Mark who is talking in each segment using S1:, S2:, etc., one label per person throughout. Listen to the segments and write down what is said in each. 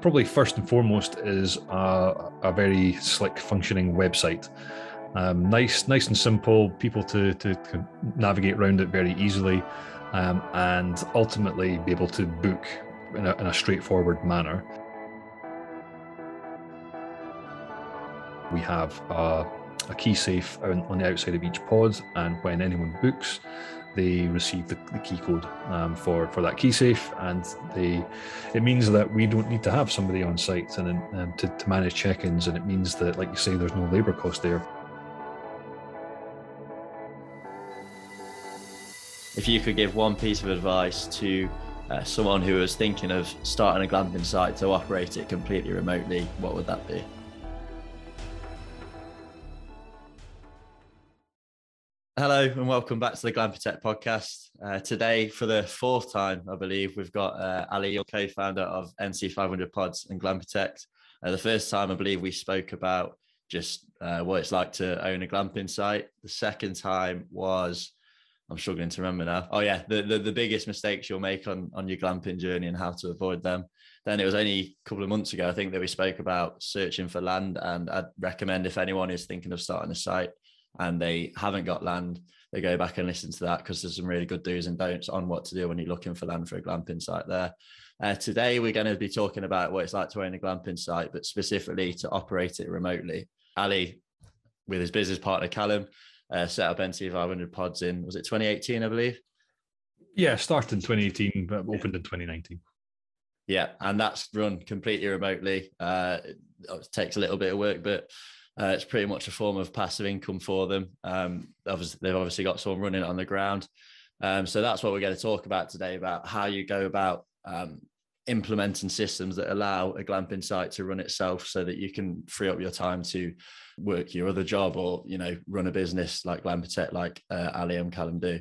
S1: probably first and foremost is a, a very slick functioning website. Um, nice, nice and simple. People to to, to navigate around it very easily, um, and ultimately be able to book in a, in a straightforward manner. We have a, a key safe on, on the outside of each pod, and when anyone books, they receive the, the key code um, for for that key safe, and they it means that we don't need to have somebody on site and to, to manage check-ins, and it means that, like you say, there's no labour cost there.
S2: If you could give one piece of advice to uh, someone who was thinking of starting a glamping site to operate it completely remotely, what would that be? Hello and welcome back to the Glampitect podcast. Uh, today, for the fourth time, I believe, we've got uh, Ali, your co-founder of NC500 Pods and Glampitect. Uh, the first time, I believe, we spoke about just uh, what it's like to own a glamping site. The second time was, I'm struggling to remember now. Oh yeah, the, the, the biggest mistakes you'll make on on your glamping journey and how to avoid them. Then it was only a couple of months ago, I think, that we spoke about searching for land, and I'd recommend if anyone is thinking of starting a site and they haven't got land, they go back and listen to that because there's some really good do's and don'ts on what to do when you're looking for land for a glamping site there. Uh, today, we're going to be talking about what it's like to own a glamping site, but specifically to operate it remotely. Ali, with his business partner Callum, uh, set up NC500 pods in, was it 2018, I believe?
S1: Yeah, started in 2018, but opened in 2019.
S2: Yeah, and that's run completely remotely. Uh, it takes a little bit of work, but uh, it's pretty much a form of passive income for them. Um, obviously, they've obviously got someone running on the ground. Um, so that's what we're going to talk about today about how you go about um, implementing systems that allow a glamping site to run itself so that you can free up your time to work your other job or, you know, run a business like Glampitect, like uh, Ali and Callum do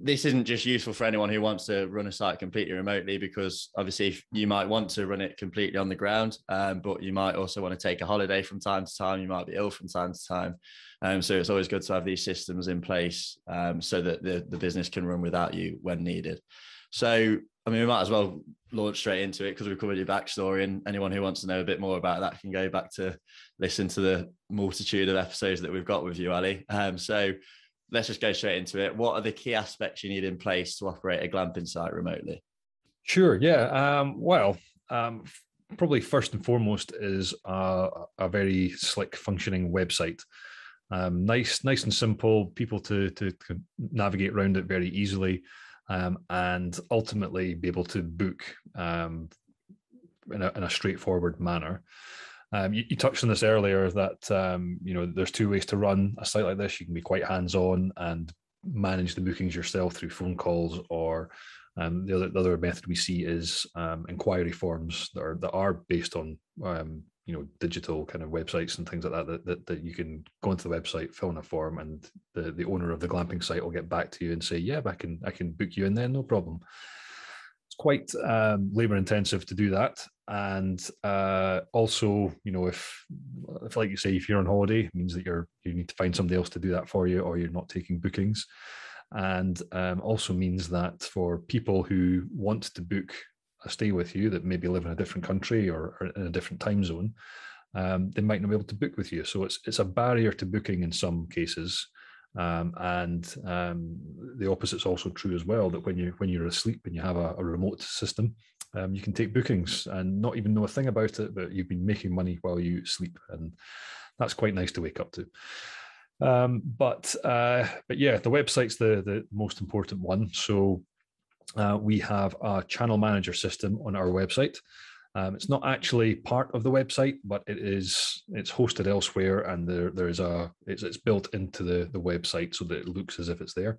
S2: this isn't just useful for anyone who wants to run a site completely remotely because obviously you might want to run it completely on the ground um, but you might also want to take a holiday from time to time you might be ill from time to time. Um, so it's always good to have these systems in place um, so that the, the business can run without you when needed. So i mean we might as well launch straight into it because we've covered your backstory and anyone who wants to know a bit more about that can go back to listen to the multitude of episodes that we've got with you ali. Um, so let's just go straight into it. What are the key aspects you need in place to operate a glamping site remotely?
S1: Sure. Yeah. Um, well, um, probably first and foremost is a, a very slick functioning website. Um, nice, nice and simple. People to, to, to navigate around it very easily, um, and ultimately be able to book um, in a, in a straightforward manner. Um, you, you, touched on this earlier that um, you know there's two ways to run a site like this. You can be quite hands-on and manage the bookings yourself through phone calls, or um, the other the other method we see is um, inquiry forms that are that are based on um, you know digital kind of websites and things like that, that that, that you can go into the website, fill in a form, and the the owner of the glamping site will get back to you and say, yeah, I can I can book you in there, no problem it's quite um, labor intensive to do that and uh, also you know if if like you say if you're on holiday it means that you're you need to find somebody else to do that for you or you're not taking bookings and um, also means that for people who want to book a stay with you that maybe live in a different country or, or in a different time zone um, they might not be able to book with you so it's it's a barrier to booking in some cases um, and um, the opposite is also true as well. That when you when you're asleep and you have a, a remote system, um, you can take bookings and not even know a thing about it, but you've been making money while you sleep, and that's quite nice to wake up to. Um, but uh, but yeah, the website's the the most important one. So uh, we have a channel manager system on our website. Um, it's not actually part of the website, but it is. It's hosted elsewhere, and there there is a it's, it's built into the the website so that it looks as if it's there.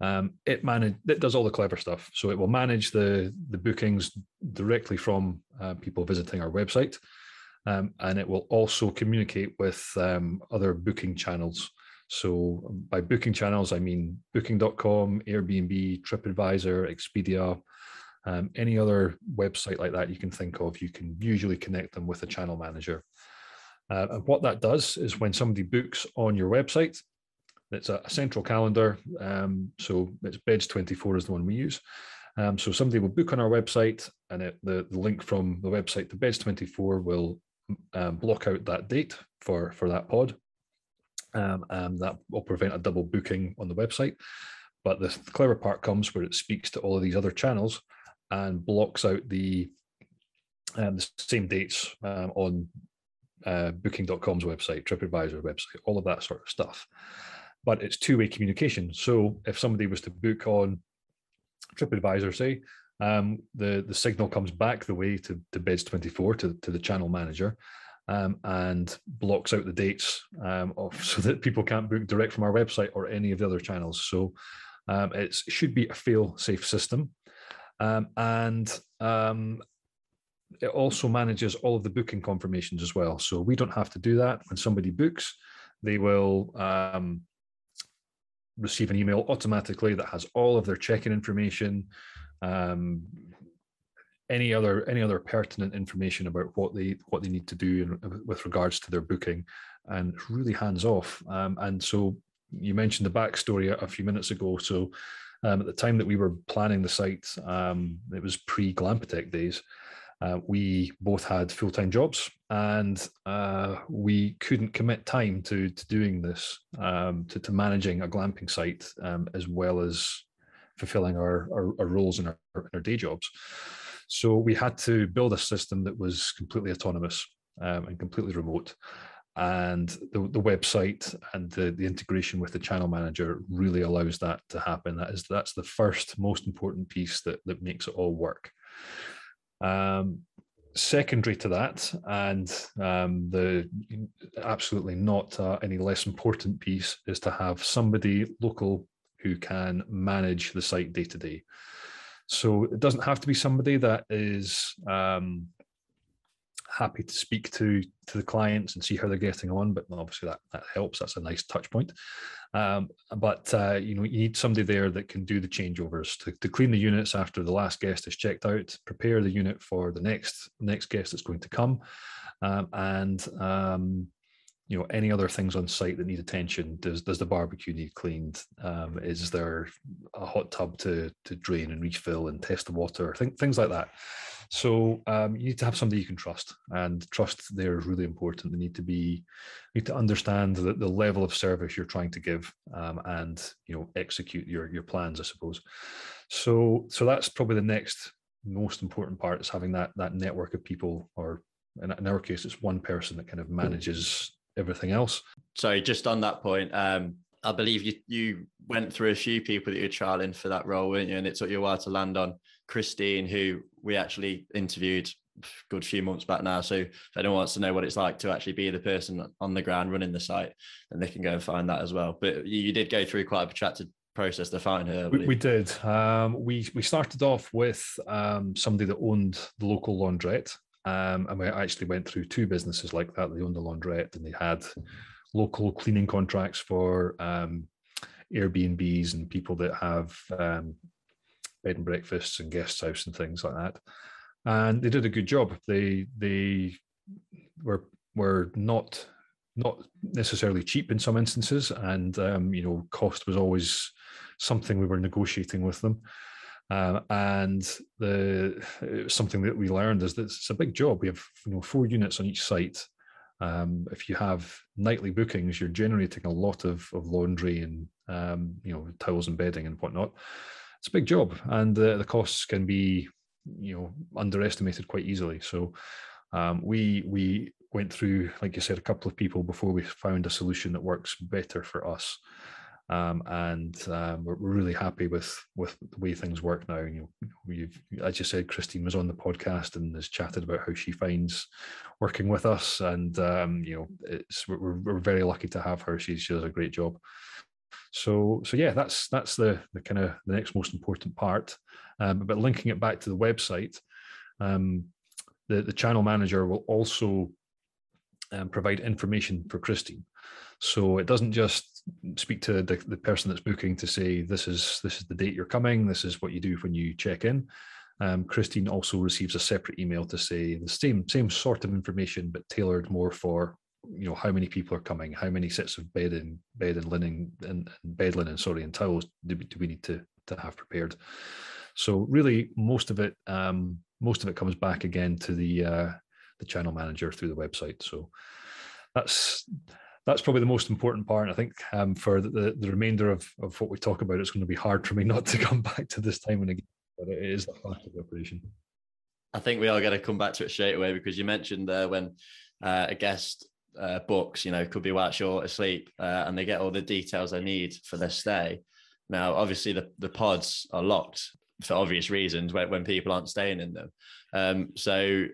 S1: Um, it manage it does all the clever stuff. So it will manage the the bookings directly from uh, people visiting our website, um, and it will also communicate with um, other booking channels. So by booking channels, I mean Booking.com, Airbnb, TripAdvisor, Expedia, um, any other website like that you can think of, you can usually connect them with a channel manager. Uh, and what that does is when somebody books on your website, it's a, central calendar. Um, so it's Beds24 is the one we use. Um, so somebody will book on our website, and it, the, the link from the website to Beds24 will um, block out that date for for that pod. Um, and that will prevent a double booking on the website. But the clever part comes where it speaks to all of these other channels and blocks out the um, the same dates um, on uh, Booking.com's website, TripAdvisor website, all of that sort of stuff. But it's two way communication. So if somebody was to book on TripAdvisor, say, um, the the signal comes back the way to, to Beds24 to, to the channel manager um, and blocks out the dates um, of, so that people can't book direct from our website or any of the other channels. So um, it should be a fail safe system. Um, and um, it also manages all of the booking confirmations as well. So we don't have to do that. When somebody books, they will um, receive an email automatically that has all of their check-in information, um, any other any other pertinent information about what they what they need to do in, with regards to their booking, and really hands off. Um, and so you mentioned the backstory a, a few minutes ago. So um, at the time that we were planning the site, um, it was pre Glampitect days. Uh, we both had full time jobs, and uh, we couldn't commit time to to doing this, um, to, to managing a glamping site um, as well as fulfilling our, our, our roles in our, in our, day jobs. So we had to build a system that was completely autonomous um, and completely remote. And the, the website and the, the integration with the channel manager really allows that to happen. That is that's the first most important piece that, that makes it all work. Um, secondary to that, and um, the absolutely not uh, any less important piece is to have somebody local who can manage the site day to day. So it doesn't have to be somebody that is um, happy to speak to to the clients and see how they're getting on. But obviously that that helps. That's a nice touch point. Um, but uh, you know, you need somebody there that can do the changeovers to, to clean the units after the last guest is checked out, prepare the unit for the next next guest that's going to come, um, and um, you know any other things on site that need attention. Does does the barbecue need cleaned? Um, is there a hot tub to to drain and refill and test the water? Think, things like that. So um, you need to have somebody you can trust, and trust there is really important. They need to be, need to understand the, the level of service you're trying to give, um, and you know execute your your plans, I suppose. So so that's probably the next most important part is having that that network of people, or in, in our case, it's one person that kind of manages everything else.
S2: Sorry, just on that point, um, I believe you you went through a few people that you were trialing for that role, weren't you? And it took you a while to land on Christine, who we actually interviewed a good few months back now. So if anyone wants to know what it's like to actually be the person on the ground running the site, then they can go and find that as well. But you, you did go through quite a protracted process to find her.
S1: We, we, did. Um, we we started off with um, somebody that owned the local laundrette, um, and we actually went through two businesses like that. They owned a laundrette, and they had local cleaning contracts for um, Airbnbs and people that have um, bed and breakfasts and guest house and things like that. And they did a good job. They they were were not not necessarily cheap in some instances, and um, you know cost was always something we were negotiating with them. Um, and the something that we learned is that it's a big job. We have you know four units on each site. Um, if you have nightly bookings, you're generating a lot of, of laundry and um, you know towels and bedding and whatnot it's a big job, and the, the costs can be you know underestimated quite easily. So um, we we went through, like you said, a couple of people before we found a solution that works better for us. Um, and um, we're, really happy with with the way things work now. You know, we've, as you said, Christine was on the podcast and has chatted about how she finds working with us, and um, you know, it's we're, we're very lucky to have her. She she does a great job. So so yeah, that's that's the the kind of the next most important part. Um, but linking it back to the website, um, the the channel manager will also um, provide information for Christine. So it doesn't just speak to the, the person that's booking to say this is this is the date you're coming, this is what you do when you check in. Um, Christine also receives a separate email to say the same same sort of information, but tailored more for you know how many people are coming how many sets of bed and bed and linen and, and bed linen sorry and towels do do we need to to have prepared So really, most of it, um, most of it comes back again to the uh, the channel manager through the website. So that's that's probably the most important part. I think um, for the, the remainder of, of what we talk about, it's going to be hard for me not to come back to this time and again, but it is the heart of the operation.
S2: I think we are going to come back to it straight away because you mentioned there when uh, a guest uh, books, you know, could be while short asleep uh, and they get all the details they need for their stay. Now, obviously, the, the pods are locked for obvious reasons when, when people aren't staying in them. Um, so,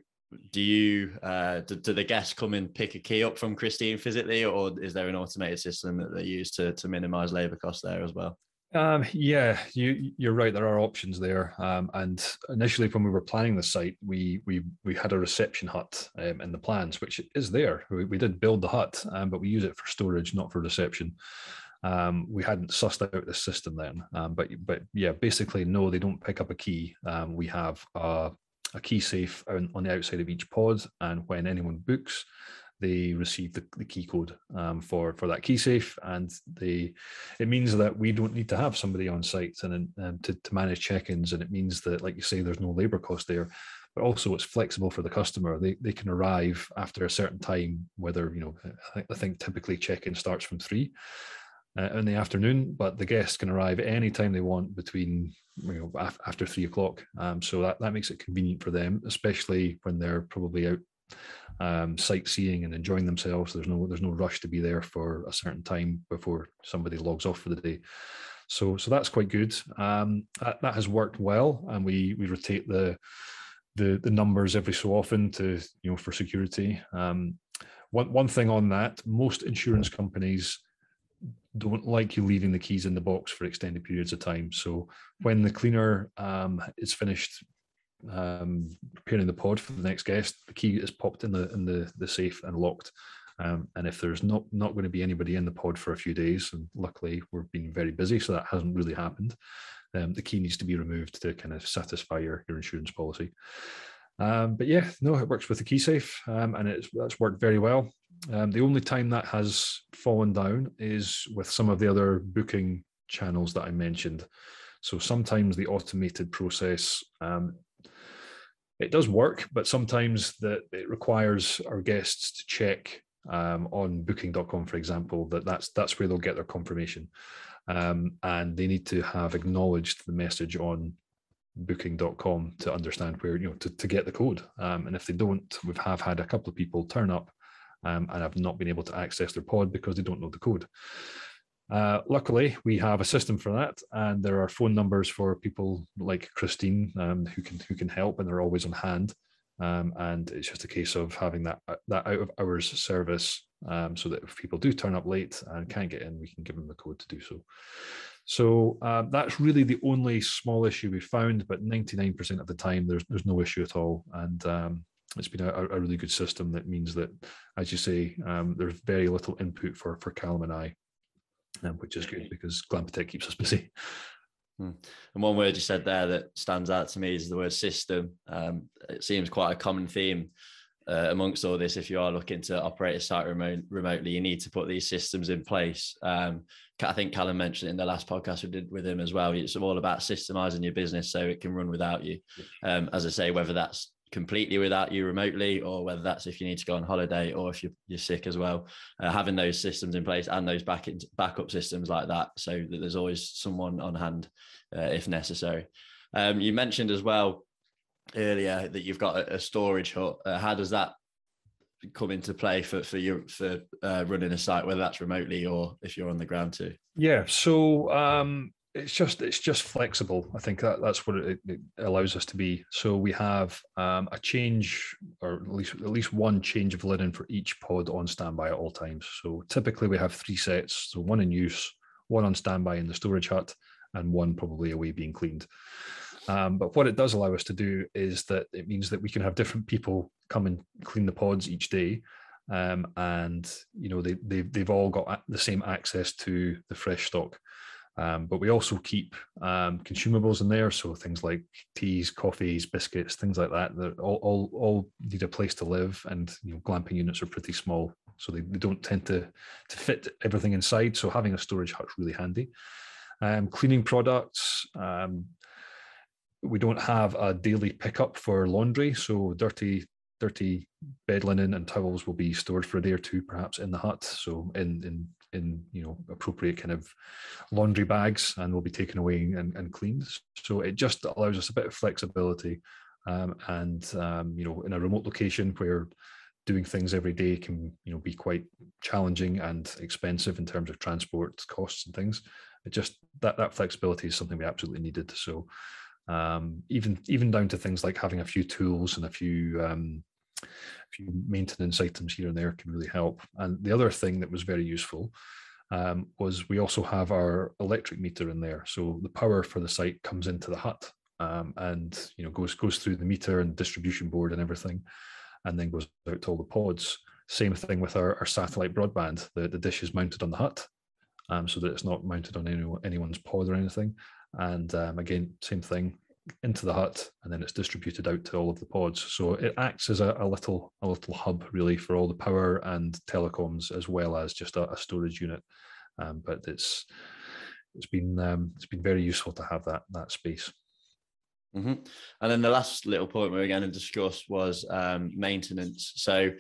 S2: do you uh, do, do, the guests come and pick a key up from Christine physically, or is there an automated system that they use to to minimise labour costs there as well?
S1: Um, yeah, you, you're right. There are options there. Um, and initially, when we were planning the site, we we we had a reception hut um, in the plans, which is there. We, we did build the hut, um, but we use it for storage, not for reception. Um, we hadn't sussed out the system then, um, but but yeah, basically, no, they don't pick up a key. Um, we have a, a key safe on, on the outside of each pod, and when anyone books, they receive the, the key code um, for for that key safe, and they it means that we don't need to have somebody on site and um, to, to manage check-ins, and it means that, like you say, there's no labor cost there, but also it's flexible for the customer. They they can arrive after a certain time, whether you know I think, I think typically check-in starts from three. Uh, in the afternoon, but the guests can arrive any time they want between you know af- after three o'clock. Um, so that that makes it convenient for them, especially when they're probably out um, sightseeing and enjoying themselves. There's no there's no rush to be there for a certain time before somebody logs off for the day. So so that's quite good. Um, that, that has worked well, and we we rotate the the the numbers every so often to you know for security. Um, one one thing on that, most insurance companies don't like you leaving the keys in the box for extended periods of time. So when the cleaner um, is finished um, preparing the pod for the next guest, the key is popped in the in the, the safe and locked. Um, and if there's not not going to be anybody in the pod for a few days, and luckily we've been very busy, so that hasn't really happened. Um, the key needs to be removed to kind of satisfy your, your insurance policy. Um, but yeah, no, it works with the key safe, um, and it's that's worked very well. Um, the only time that has fallen down is with some of the other booking channels that I mentioned. So sometimes the automated process um, it does work, but sometimes that it requires our guests to check um, on Booking.com, for example, that that's that's where they'll get their confirmation, um, and they need to have acknowledged the message on Booking.com to understand where you know to, to get the code. Um, and if they don't, we have had a couple of people turn up um, and have not been able to access their pod because they don't know the code. Uh, luckily, we have a system for that, and there are phone numbers for people like Christine um, who can who can help, and they're always on hand. Um, and it's just a case of having that that out of hours service, um, so that if people do turn up late and can't get in, we can give them the code to do so. So um, that's really the only small issue we found, but 99% of the time there's there's no issue at all, and um, it's been a, a, really good system that means that, as you say, um, there's very little input for for Callum and I um, which is good because Glampitect keeps us busy.
S2: Hmm. And one word you said there that stands out to me is the word system. Um, it seems quite a common theme uh, amongst all this. If you are looking to operate a site remote, remotely, you need to put these systems in place. Um, I think Callum mentioned it in the last podcast we did with him as well. It's all about systemizing your business so it can run without you. Um, as I say, whether that's completely without you remotely, or whether that's if you need to go on holiday or if you're, you're sick as well. Uh, having those systems in place and those back in, backup systems like that, so that there's always someone on hand uh, if necessary. Um, you mentioned as well earlier that you've got a, a storage hut. Uh, how does that come into play for for you for uh, running a site, whether that's remotely or if you're on the ground too?
S1: Yeah, so um, it's just it's just flexible. I think that that's what it, it allows us to be. So we have um, a change, or at least at least one change of linen for each pod on standby at all times. So typically we have three sets, so one in use, one on standby in the storage hut, and one probably away being cleaned. Um, but what it does allow us to do is that it means that we can have different people come and clean the pods each day. Um, and you know they, they they've all got the same access to the fresh stock. Um, but we also keep um, consumables in there, so things like teas, coffees, biscuits, things like that. They all, all, all need a place to live, and you know, glamping units are pretty small, so they, they don't tend to to fit everything inside. So having a storage hut's really handy. Um, cleaning products, um, we don't have a daily pickup for laundry, so dirty dirty bed linen and towels will be stored for a day or two, perhaps in the hut. So in in in you know appropriate kind of laundry bags, and will be taken away and, and cleaned. So it just allows us a bit of flexibility, um, and um, you know in a remote location where doing things every day can you know be quite challenging and expensive in terms of transport costs and things. It just that that flexibility is something we absolutely needed. So um, even even down to things like having a few tools and a few um, a few maintenance items here and there can really help. And the other thing that was very useful um, was we also have our electric meter in there, so the power for the site comes into the hut um, and you know goes goes through the meter and distribution board and everything, and then goes out to all the pods. Same thing with our, our satellite broadband. The, the dish is mounted on the hut, um, so that it's not mounted on any, anyone's pod or anything. And um, again, same thing into the hut, and then it's distributed out to all of the pods. So it acts as a, a little a little hub really for all the power and telecoms, as well as just a, a storage unit. Um, but it's it's been um, it's been very useful to have that that space.
S2: Mm-hmm. And then the last little point we were going to discuss was um, maintenance. So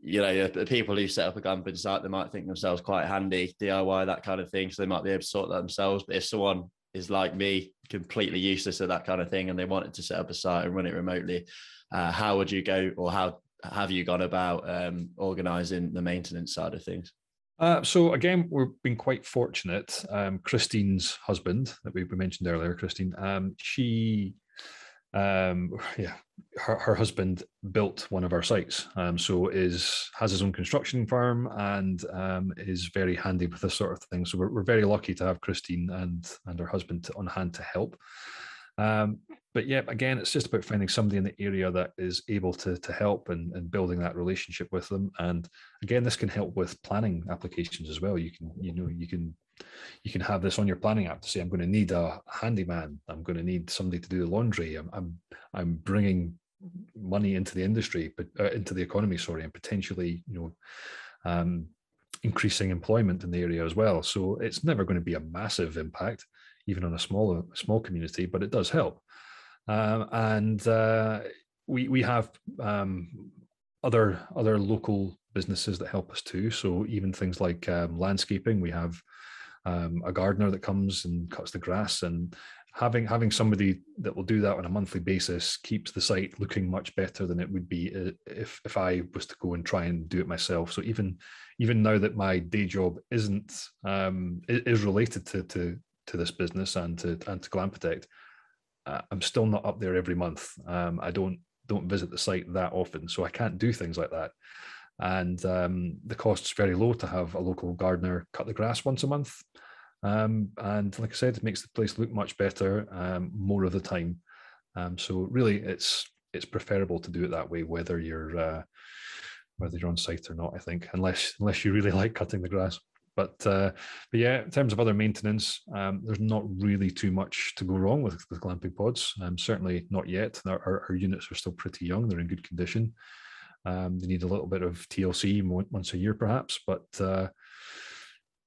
S2: you know, the people who set up a glamping site, they might think themselves quite handy, DIY, that kind of thing. So they might be able to sort that themselves. But if someone is like me, completely useless at that kind of thing, and they wanted to set up a site and run it remotely, uh, how would you go, or how have you gone about um, organizing the maintenance side of things?
S1: Uh, so again, we've been quite fortunate. Um, Christine's husband, that we mentioned earlier, Christine, um, she um, yeah, her, her husband built one of our sites. Um, so is has his own construction firm and um, is very handy with this sort of thing. So we're, we're very lucky to have Christine and and her husband on hand to help. Um, but yeah, again, it's just about finding somebody in the area that is able to to help and, and building that relationship with them. And again, this can help with planning applications as well. You can you know you can you can have this on your planning app to say i'm going to need a handyman. I'm going to need somebody to do the laundry. I'm i'm, I'm bringing money into the industry but uh, into the economy sorry and potentially you know um, increasing employment in the area as well. So it's never going to be a massive impact even on a small small community but it does help. Um, and uh, we we have um, other other local businesses that help us too. So even things like um, landscaping we have um, a gardener that comes and cuts the grass and having having somebody that will do that on a monthly basis keeps the site looking much better than it would be uh, if if I was to go and try and do it myself. So even even now that my day job isn't um, is related to to to this business and to and to Glampitect, uh, I'm still not up there every month. Um, I don't don't visit the site that often, so I can't do things like that and um, the cost's very low to have a local gardener cut the grass once a month. Um, and like I said, it makes the place look much better um, more of the time. Um, so really, it's it's preferable to do it that way, whether you're uh, whether you're on site or not. I think, unless unless you really like cutting the grass. But uh, but yeah, in terms of other maintenance, um, there's not really too much to go wrong with the glamping pods. Um, certainly not yet. Our, our, our units are still pretty young; they're in good condition. Um, they need a little bit of TLC once a year, perhaps, but uh,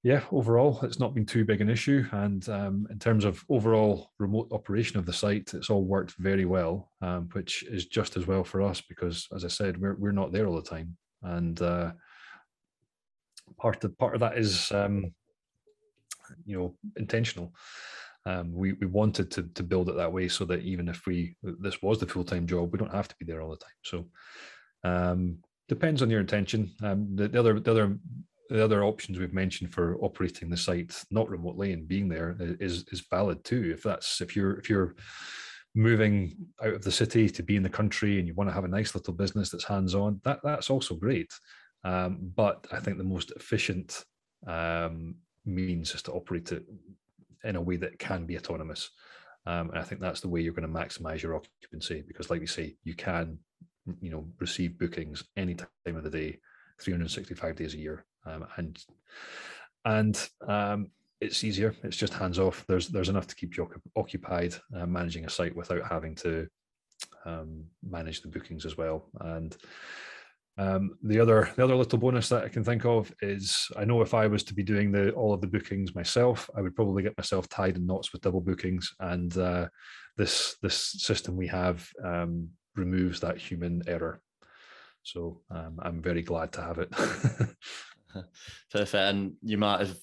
S1: yeah, overall, it's not been too big an issue. And um, in terms of overall remote operation of the site, it's all worked very well, um, which is just as well for us because, as I said, we're we're not there all the time, and uh, part of part of that is um, you know intentional. Um, we we wanted to to build it that way so that even if we this was the full time job, we don't have to be there all the time. So um, depends on your intention. Um, the, the, other the other the other options we've mentioned for operating the site not remotely and being there is is valid too. If that's if you're if you're moving out of the city to be in the country and you want to have a nice little business that's hands on, that that's also great. Um, but I think the most efficient um, means is to operate it in a way that can be autonomous. Um, and I think that's the way you're going to maximize your occupancy because, like you say, you can you know receive bookings any time of the day 365 days a year. Um, and and um, it's easier. It's just hands off. There's there's enough to keep you occupied uh, managing a site without having to um, manage the bookings as well. And Um, the other the other little bonus that I can think of is I know if I was to be doing the all of the bookings myself, I would probably get myself tied in knots with double bookings, and uh, this this system we have um, removes that human error. So um, I'm very glad to have it.
S2: Perfect, and you might have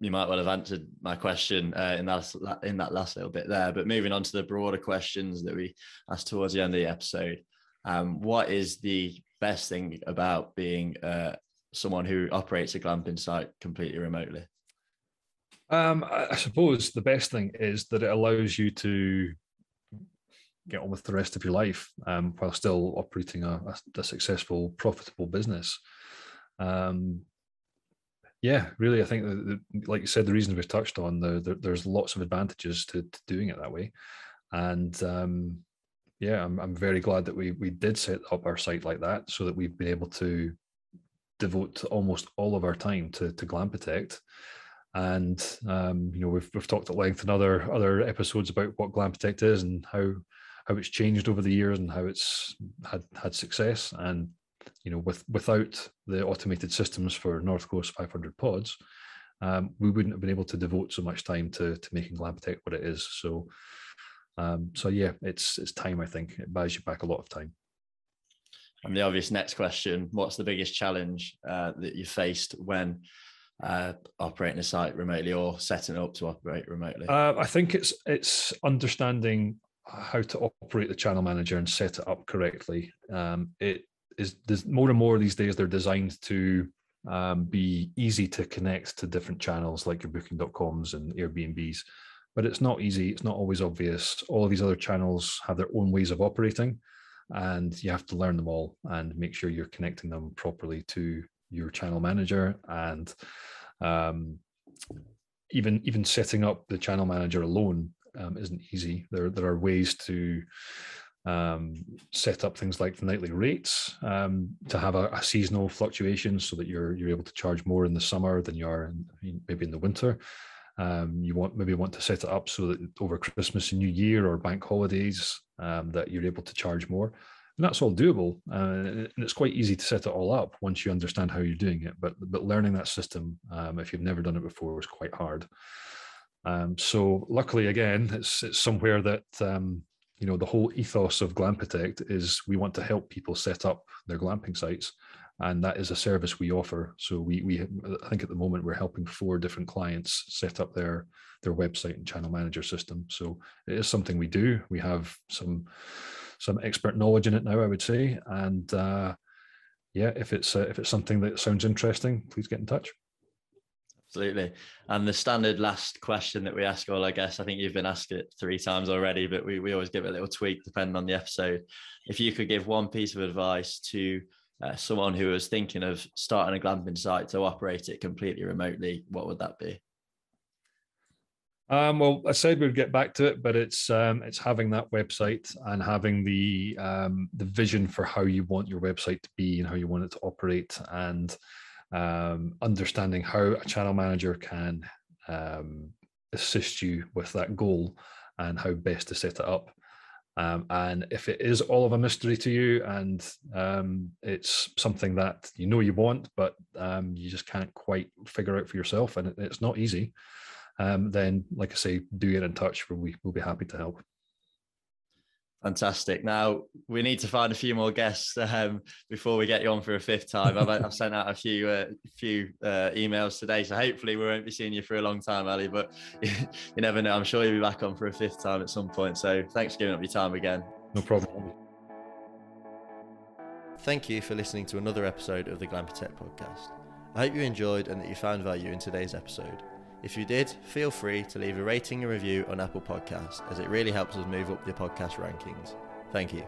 S2: you might well have answered my question uh, in that in that last little bit there. But moving on to the broader questions that we asked towards the end of the episode, um, what is the best thing about being uh, someone who operates a glamping site completely remotely?
S1: Um, I suppose the best thing is that it allows you to get on with the rest of your life um, while still operating a, a, successful, profitable business. Um, yeah, really, I think like you said, the reasons we've touched on, the, the, there's lots of advantages to, to, doing it that way, and um, yeah, I'm, I'm very glad that we we did set up our site like that, so that we've been able to devote almost all of our time to to Glampitect. And um, you know, we've we've talked at length in other other episodes about what Glampitect is and how how it's changed over the years and how it's had had success. And you know, with without the automated systems for North Coast 500 pods, um, we wouldn't have been able to devote so much time to to making Glampitect what it is. So, um, so yeah, it's it's time. I think it buys you back a lot of time.
S2: And the obvious next question: What's the biggest challenge uh, that you faced when uh, operating a site remotely or setting up to operate remotely?
S1: Uh, I think it's it's understanding how to operate the channel manager and set it up correctly. Um, it is there's more and more these days they're designed to um, be easy to connect to different channels like your booking.coms and Airbnbs. But it's not easy. It's not always obvious. All of these other channels have their own ways of operating, and you have to learn them all and make sure you're connecting them properly to your channel manager and um, even even setting up the channel manager alone um, isn't easy. There there are ways to um, set up things like nightly rates um, to have a, a, seasonal fluctuation so that you're you're able to charge more in the summer than you are in, maybe in the winter. Um, you want maybe want to set it up so that over Christmas and New Year or bank holidays um, that you're able to charge more. And that's all doable, uh, and it's quite easy to set it all up once you understand how you're doing it. But but learning that system, um, if you've never done it before, is quite hard. Um, so luckily, again, it's it's somewhere that um, you know the whole ethos of Glampitect is we want to help people set up their glamping sites, and that is a service we offer. So we we I think at the moment we're helping four different clients set up their their website and channel manager system. So it is something we do. We have some some expert knowledge in it now, I would say, and uh, yeah, if it's uh, if it's something that sounds interesting, please get in touch.
S2: Absolutely. And the standard last question that we ask all, I guess, I think you've been asked it three times already, but we, we always give it a little tweak depending on the episode. If you could give one piece of advice to uh, someone who was thinking of starting a glamping site to operate it completely remotely, what would that be?
S1: Um, well, I said we'd get back to it, but it's um, it's having that website and having the um, the vision for how you want your website to be and how you want it to operate, and um, understanding how a channel manager can um, assist you with that goal and how best to set it up. Um, and if it is all of a mystery to you and um, it's something that you know you want, but um, you just can't quite figure out for yourself, and it, it's not easy, um, then, like I say, do get in touch. We will be happy to help.
S2: Fantastic. Now we need to find a few more guests um, before we get you on for a fifth time. I've, I've sent out a few uh, few uh, emails today, so hopefully we won't be seeing you for a long time, Ali. But you never know. I'm sure you'll be back on for a fifth time at some point. So thanks for giving up your time again.
S1: No problem.
S2: Thank you for listening to another episode of the Glampitect podcast. I hope you enjoyed and that you found value in today's episode. If you did, feel free to leave a rating and review on Apple Podcasts as it really helps us move up the podcast rankings. Thank you.